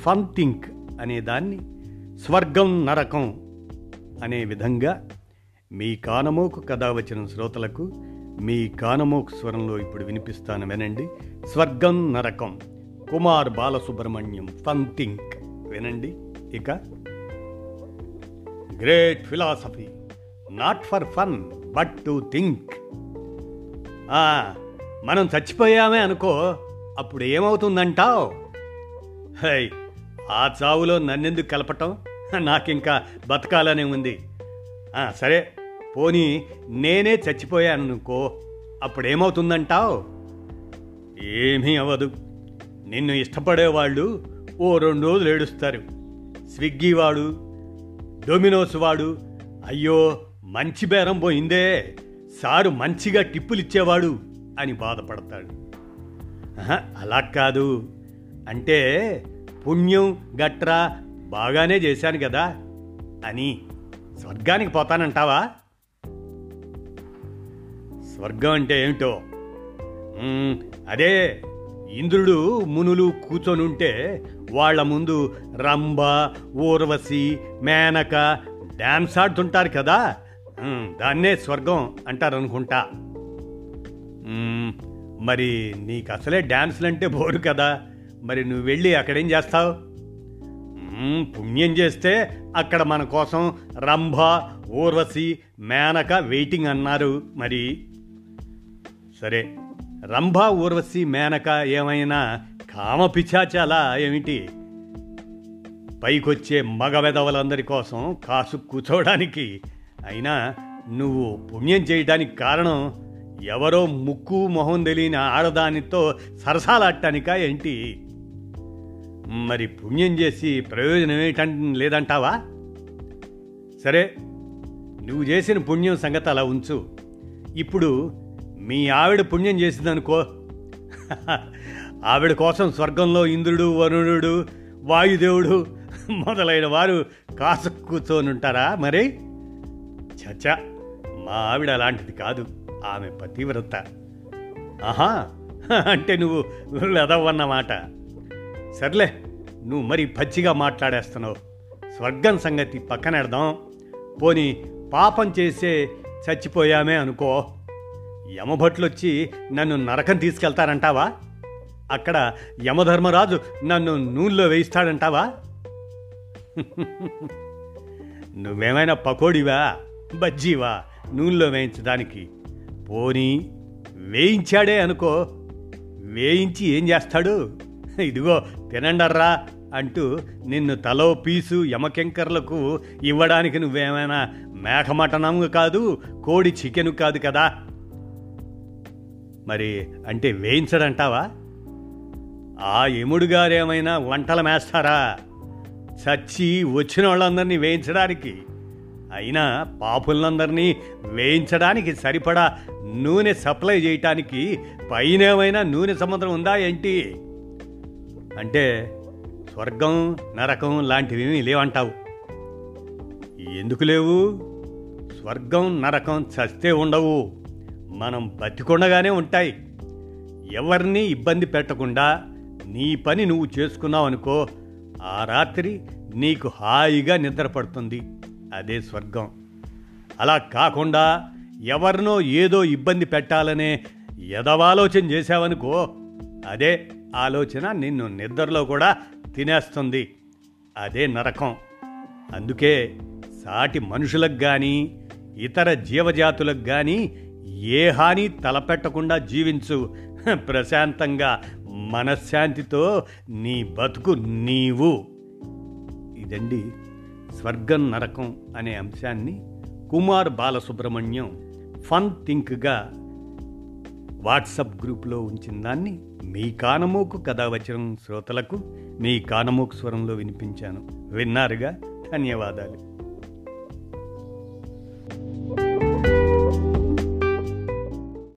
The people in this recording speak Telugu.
ఫన్ థింక్ అనే దాన్ని స్వర్గం నరకం అనే విధంగా మీ కానమోకు కథ వచ్చిన శ్రోతలకు మీ కానమోకు స్వరంలో ఇప్పుడు వినిపిస్తాను వినండి. స్వర్గం నరకం కుమార్ బాలసుబ్రహ్మణ్యం ఫన్ థింక్ వినండి. ఇక great philosophy not for fun but to think. మనం చచ్చిపోయామే అనుకో అప్పుడు ఏమవుతుందంటావు? హై ఆ చావులో నన్నెందుకు కలపటం? నాకింకా బతకాలనే ఉంది. సరే పోనీ నేనే చచ్చిపోయాను అనుకో అప్పుడేమవుతుందంటావు? ఏమీ అవ్వదు. నిన్ను ఇష్టపడేవాళ్ళు ఓ రెండు రోజులు ఏడుస్తారు. స్విగ్గీ వాడు డొమినోస్ వాడు అయ్యో మంచి బేరం పోయిందే. సారు మంచిగా టిప్పులు ఇచ్చేవాడు అని బాధపడతాడు. అలా కాదు. అంటే పుణ్యం గట్రా బాగానే చేశాను కదా అని స్వర్గానికి పోతానంటావా? స్వర్గం అంటే ఏమిటో? అదే ఇంద్రుడు మునులు కూర్చొని ఉంటే వాళ్ళ ముందు రంభ ఊర్వశి మేనక డ్యాన్స్ ఆడుతుంటారు కదా. దాన్నే స్వర్గం అంటారు అనుకుంటా మరి నీకు అసలే డ్యాన్సులు అంటే బోరు కదా. మరి నువ్వు వెళ్ళి అక్కడేం చేస్తావు? పుణ్యం చేస్తే అక్కడ మన కోసం రంభ ఊర్వశి మేనక వెయిటింగ్ అన్నారు మరి. సరే రంభ ఊర్వశి మేనక ఏమైనా కామ పిచాచాలా ఏమిటి? పైకొచ్చే మగవెదవలందరి కోసం కాసు కూర్చోవడానికి. అయినా నువ్వు పుణ్యం చేయడానికి కారణం ఎవరో ముక్కు మొహం తెలియని ఆడదానితో సరసాలాడటానికా ఏంటి? మరి పుణ్యం చేసి ప్రయోజనం ఏమిటం లేదంటావా? సరే నువ్వు చేసిన పుణ్యం సంగతి అలా ఉంచు. ఇప్పుడు మీ ఆవిడ పుణ్యం చేసిందనుకో. ఆవిడ కోసం స్వర్గంలో ఇంద్రుడు వరుణుడు వాయుదేవుడు మొదలైన వారు కాసు కూర్చోనుంటారా ఉంటారా మరి? చచ్చా మా ఆవిడ అలాంటిది కాదు. ఆమె పతివ్రత. ఆహా అంటే నువ్వు లెదవన్నమాట సర్లే నువ్వు మరి పచ్చిగా మాట్లాడేస్తున్నావు. స్వర్గం సంగతి పక్కనెడదాం పోని పాపం చేసే చచ్చిపోయామే అనుకో. యమభట్లొచ్చి నన్ను నరకం తీసుకెళ్తారంటావా? అక్కడ యమధర్మరాజు నన్ను నూనెలో వేయిస్తాడంటావా? నువ్వేమైనా పకోడివా? బజ్జీవా? నూనెలో వేయించడానికి. పోనీ వేయించాడే అనుకో. వేయించి ఏం చేస్తాడు? ఇదిగో తినండర్రా అంటూ నిన్ను తలో పీసు యమకెంకర్లకు ఇవ్వడానికి నువ్వేమైనా మేఘమటనము కాదు కోడి చికెను కాదు కదా. మరి అంటే వేయించడంటావా? ఆ ఎముడు గారేమైనా వంటలు మేస్తారా? చచ్చి వచ్చిన వాళ్ళందరినీ వేయించడానికి అయినా పాపులందరినీ వేయించడానికి సరిపడా నూనె సప్లై చేయటానికి పైనేమైనా నూనె సముద్రం ఉందా ఏంటి? అంటే స్వర్గం నరకం లాంటివి లేవంటావు. ఎందుకు లేవు? స్వర్గం నరకం చస్తే ఉండవు. మనం బతికొండగానే ఉంటాయి. ఎవరిని ఇబ్బంది పెట్టకుండా నీ పని నువ్వు చేసుకున్నావు అనుకో ఆ రాత్రి నీకు హాయిగా నిద్రపడుతుంది అదే స్వర్గం. అలా కాకుండా ఎవరినో ఏదో ఇబ్బంది పెట్టాలనే ఎదవాలోచన చేశావనుకో అదే ఆలోచన నిన్ను నిద్రలో కూడా తినేస్తుంది. అదే నరకం. అందుకే సాటి మనుషులకు కానీ ఇతర జీవజాతులకు కానీ ఏ హాని తలపెట్టకుండా జీవించు. ప్రశాంతంగా మనశ్శాంతితో నీ బతుకు నీవు. ఇదండి స్వర్గం నరకం అనే అంశాన్ని కుమార్ బాలసుబ్రహ్మణ్యం ఫన్ థింక్గా వాట్సప్ గ్రూప్లో ఉంచిన దాన్ని మీ కానమోకు కథావచనం శ్రోతలకు మీ కానమోకు స్వరంలో వినిపించాను. విన్నారుగా? ధన్యవాదాలు.